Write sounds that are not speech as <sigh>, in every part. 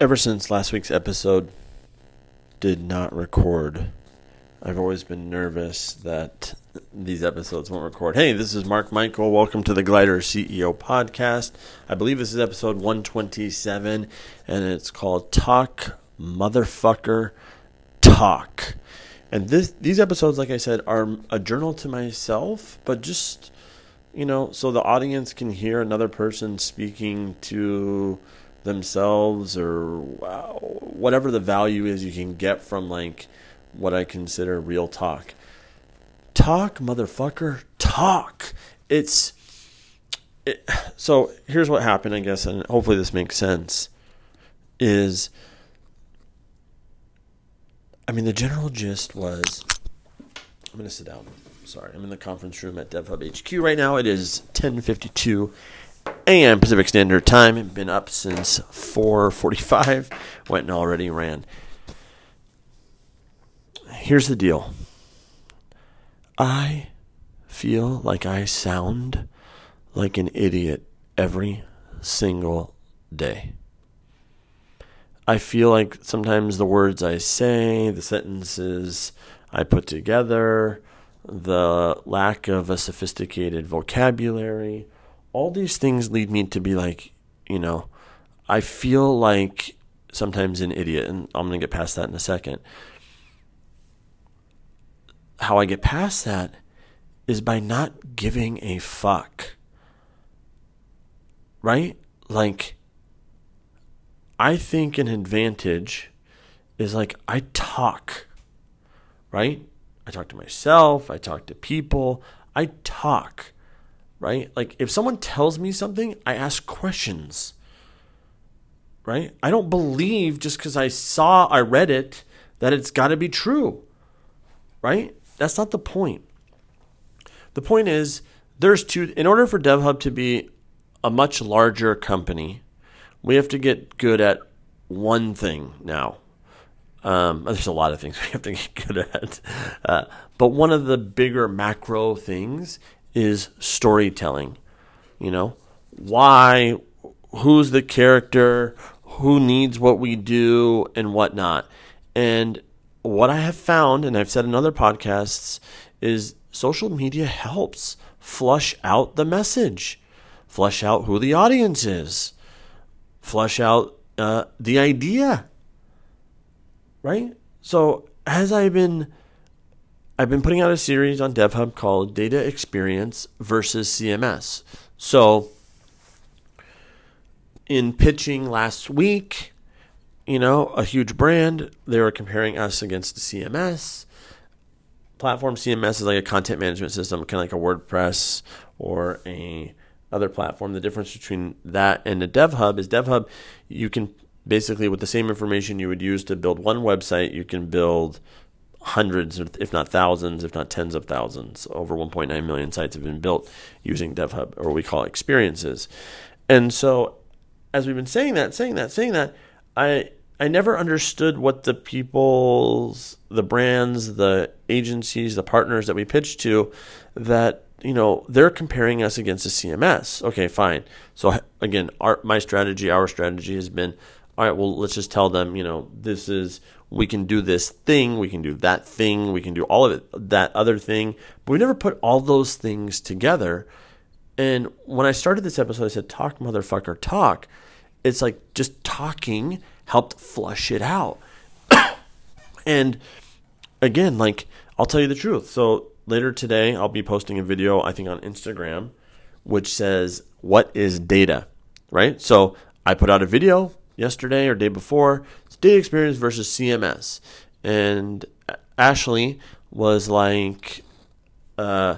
ever since last week's episode did not record, I've always been nervous that these episodes won't record. Hey, this is Mark Michael. Welcome to the Glider CEO podcast. I believe this is episode 127, and it's called Talk Motherfucker Talk. And this these episodes, like I said, are a journal to myself, but just you know, so the audience can hear another person speaking to themselves or uh, whatever the value is you can get from like what I consider real talk. Talk, motherfucker, talk. It's it, so here's what happened, I guess, and hopefully this makes sense. Is I mean the general gist was I'm gonna sit down. Sorry, I'm in the conference room at DevHub HQ right now. It is 10:52 a.m. Pacific Standard Time. Been up since 4:45. Went and already ran. Here's the deal. I feel like I sound like an idiot every single day. I feel like sometimes the words I say, the sentences I put together, the lack of a sophisticated vocabulary, all these things lead me to be like, you know, I feel like sometimes an idiot, and I'm going to get past that in a second. How I get past that is by not giving a fuck. Right? Like, I think an advantage is like I talk, right? I talk to myself, I talk to people, I talk right? Like if someone tells me something, I ask questions. Right? I don't believe just because I saw, I read it, that it's got to be true. Right? That's not the point. The point is, there's two, in order for DevHub to be a much larger company, we have to get good at one thing now. Um, <laughs> there's a lot of things <laughs> we have to get good at. Uh, but one of the bigger macro things is storytelling. You know, why, who's the character, who needs what we do, and whatnot. And what I have found, and I've said in other podcasts, is social media helps flush out the message, flush out who the audience is, flush out uh, the idea. Right? So, as I've been I've been putting out a series on DevHub called Data Experience versus CMS. So, in pitching last week, you know, a huge brand, they were comparing us against the CMS. Platform CMS is like a content management system, kind of like a WordPress or a other platform. The difference between that and a DevHub is DevHub, you can basically with the same information you would use to build one website, you can build hundreds, if not thousands, if not tens of thousands. Over 1.9 million sites have been built using DevHub, or we call experiences. And so, as we've been saying that, saying that, saying that, I I never understood what the people's, the brands, the agencies, the partners that we pitched to, that you know they're comparing us against a CMS. Okay, fine. So again, our my strategy, our strategy has been, all right. Well, let's just tell them, you know, this is we can do this thing, we can do that thing, we can do all of it, that other thing. But we never put all those things together. And when I started this episode, I said, talk, motherfucker, talk. It's like just talking helped flush it out. <coughs> and again, like, I'll tell you the truth. So later today, I'll be posting a video, I think, on Instagram, which says, What is data? Right? So I put out a video yesterday or day before. Data experience versus CMS. And Ashley was like, uh,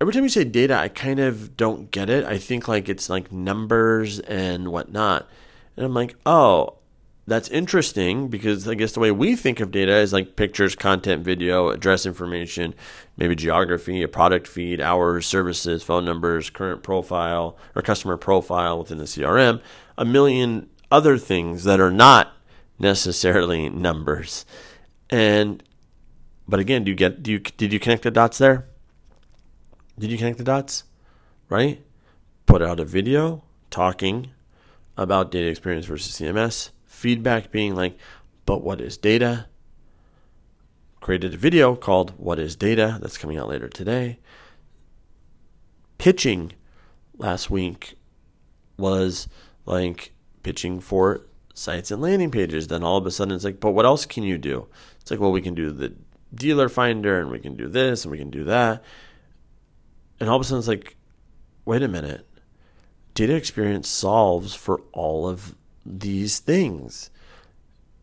every time you say data, I kind of don't get it. I think like it's like numbers and whatnot. And I'm like, oh, that's interesting because I guess the way we think of data is like pictures, content, video, address information, maybe geography, a product feed, hours, services, phone numbers, current profile or customer profile within the CRM, a million other things that are not necessarily numbers. And but again, do you get do you did you connect the dots there? Did you connect the dots? Right? Put out a video talking about data experience versus CMS. Feedback being like, but what is data? Created a video called What is Data? That's coming out later today. Pitching last week was like pitching for sites and landing pages. Then all of a sudden it's like, but what else can you do? It's like, well, we can do the dealer finder and we can do this and we can do that. And all of a sudden it's like, wait a minute. Data experience solves for all of these things.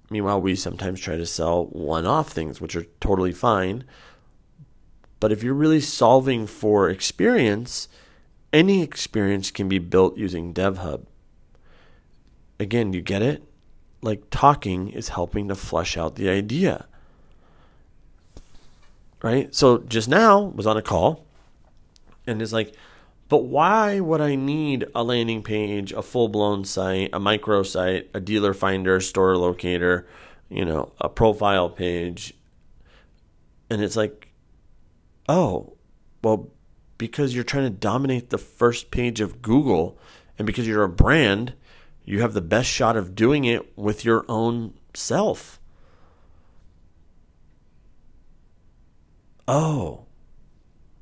Meanwhile, we sometimes try to sell one off things, which are totally fine. But if you're really solving for experience, any experience can be built using DevHub. Again, you get it? Like talking is helping to flesh out the idea. Right? So just now was on a call and it's like, but why would I need a landing page, a full blown site, a micro site, a dealer finder, store locator, you know, a profile page? And it's like, oh, well, because you're trying to dominate the first page of Google and because you're a brand, you have the best shot of doing it with your own self. Oh,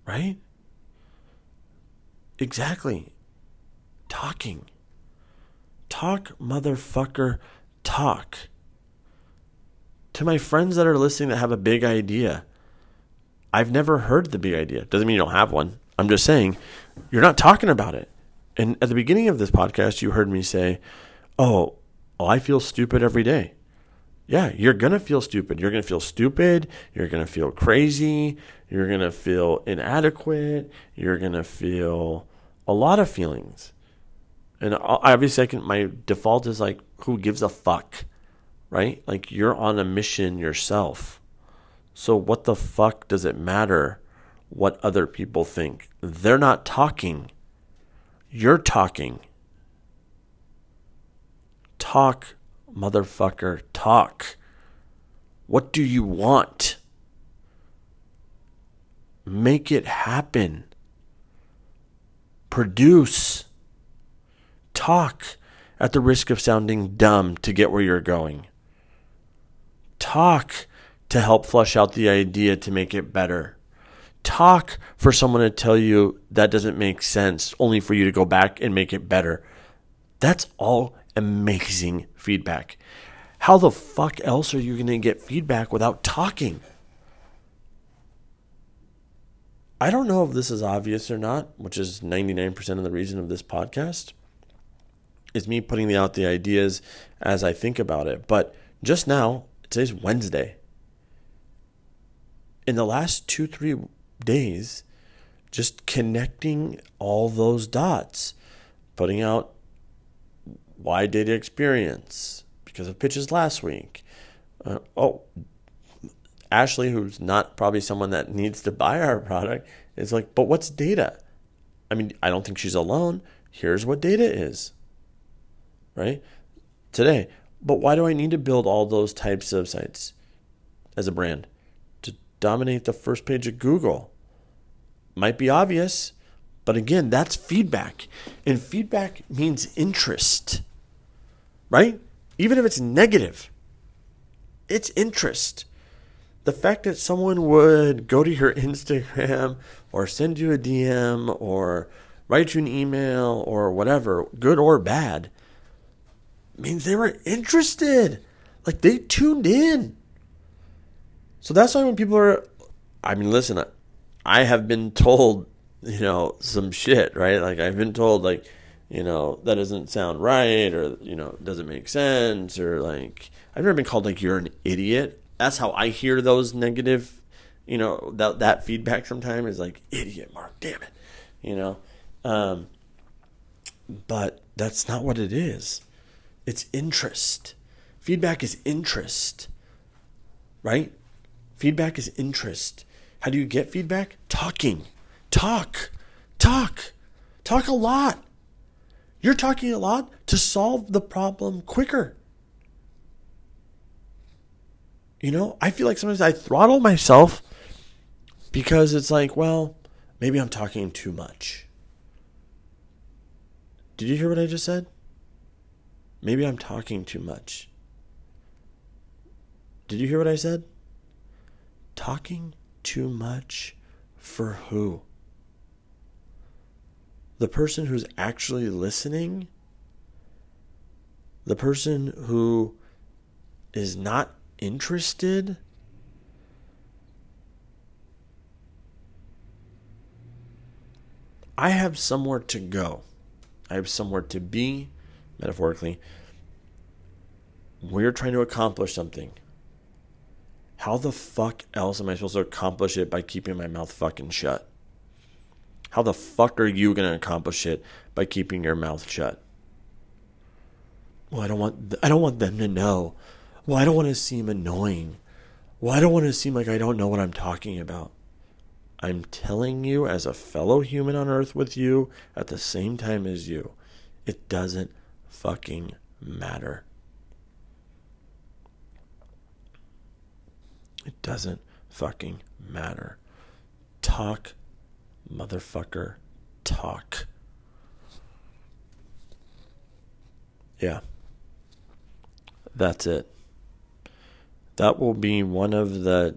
right? Exactly. Talking. Talk, motherfucker, talk. To my friends that are listening that have a big idea, I've never heard the big idea. Doesn't mean you don't have one. I'm just saying you're not talking about it. And at the beginning of this podcast, you heard me say, Oh, well, I feel stupid every day. Yeah, you're going to feel stupid. You're going to feel stupid. You're going to feel crazy. You're going to feel inadequate. You're going to feel a lot of feelings. And obviously, I can, my default is like, who gives a fuck? Right? Like, you're on a mission yourself. So, what the fuck does it matter what other people think. They're not talking. You're talking. Talk, motherfucker, talk. What do you want? Make it happen. Produce. Talk at the risk of sounding dumb to get where you're going. Talk to help flush out the idea to make it better talk for someone to tell you that doesn't make sense, only for you to go back and make it better. That's all amazing feedback. How the fuck else are you going to get feedback without talking? I don't know if this is obvious or not, which is 99% of the reason of this podcast. Is me putting out the ideas as I think about it. But just now, today's Wednesday. In the last two, three days just connecting all those dots, putting out why data experience because of pitches last week. Uh, oh, Ashley, who's not probably someone that needs to buy our product, is like, but what's data? I mean, I don't think she's alone. Here's what data is, right? Today. But why do I need to build all those types of sites as a brand? Dominate the first page of Google might be obvious, but again, that's feedback. And feedback means interest, right? Even if it's negative, it's interest. The fact that someone would go to your Instagram or send you a DM or write you an email or whatever, good or bad, means they were interested. Like they tuned in. So that's why when people are, I mean, listen, I have been told, you know, some shit, right? Like I've been told like, you know, that doesn't sound right or, you know, doesn't make sense or like I've never been called like you're an idiot. That's how I hear those negative, you know, that that feedback sometimes is like idiot, Mark, damn it. You know. Um but that's not what it is. It's interest. Feedback is interest. Right? Feedback is interest. How do you get feedback? Talking. Talk. Talk. Talk a lot. You're talking a lot to solve the problem quicker. You know, I feel like sometimes I throttle myself because it's like, well, maybe I'm talking too much. Did you hear what I just said? Maybe I'm talking too much. Did you hear what I said? Talking too much for who? The person who's actually listening? The person who is not interested? I have somewhere to go. I have somewhere to be, metaphorically. We're trying to accomplish something. How the fuck else am I supposed to accomplish it by keeping my mouth fucking shut? How the fuck are you going to accomplish it by keeping your mouth shut? Well, I don't want th- I don't want them to know. Well, I don't want to seem annoying. Well, I don't want to seem like I don't know what I'm talking about. I'm telling you, as a fellow human on earth with you, at the same time as you, it doesn't fucking matter. It doesn't fucking matter. Talk, motherfucker, talk. Yeah. That's it. That will be one of the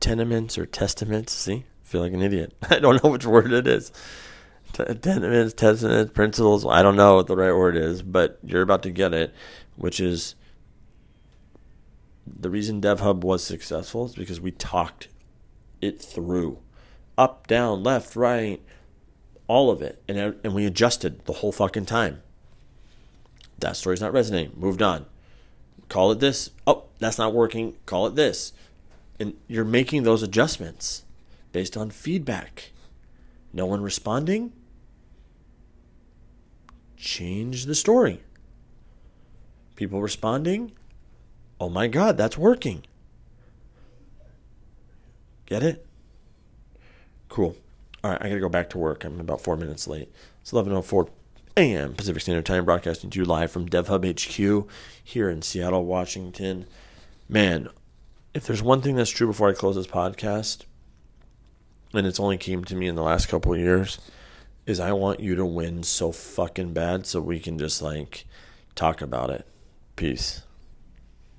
tenements or testaments. See, I feel like an idiot. <laughs> I don't know which word it is. Tenements, testaments, principles. I don't know what the right word is, but you're about to get it, which is the reason DevHub was successful is because we talked it through up, down, left, right, all of it. And, and we adjusted the whole fucking time. That story's not resonating. Moved on. Call it this. Oh, that's not working. Call it this. And you're making those adjustments based on feedback. No one responding? Change the story. People responding? Oh my God, that's working. Get it? Cool. All right, I got to go back to work. I'm about four minutes late. It's 11.04 a.m. Pacific Standard Time, broadcasting to you live from DevHub HQ here in Seattle, Washington. Man, if there's one thing that's true before I close this podcast, and it's only came to me in the last couple of years, is I want you to win so fucking bad so we can just like talk about it. Peace.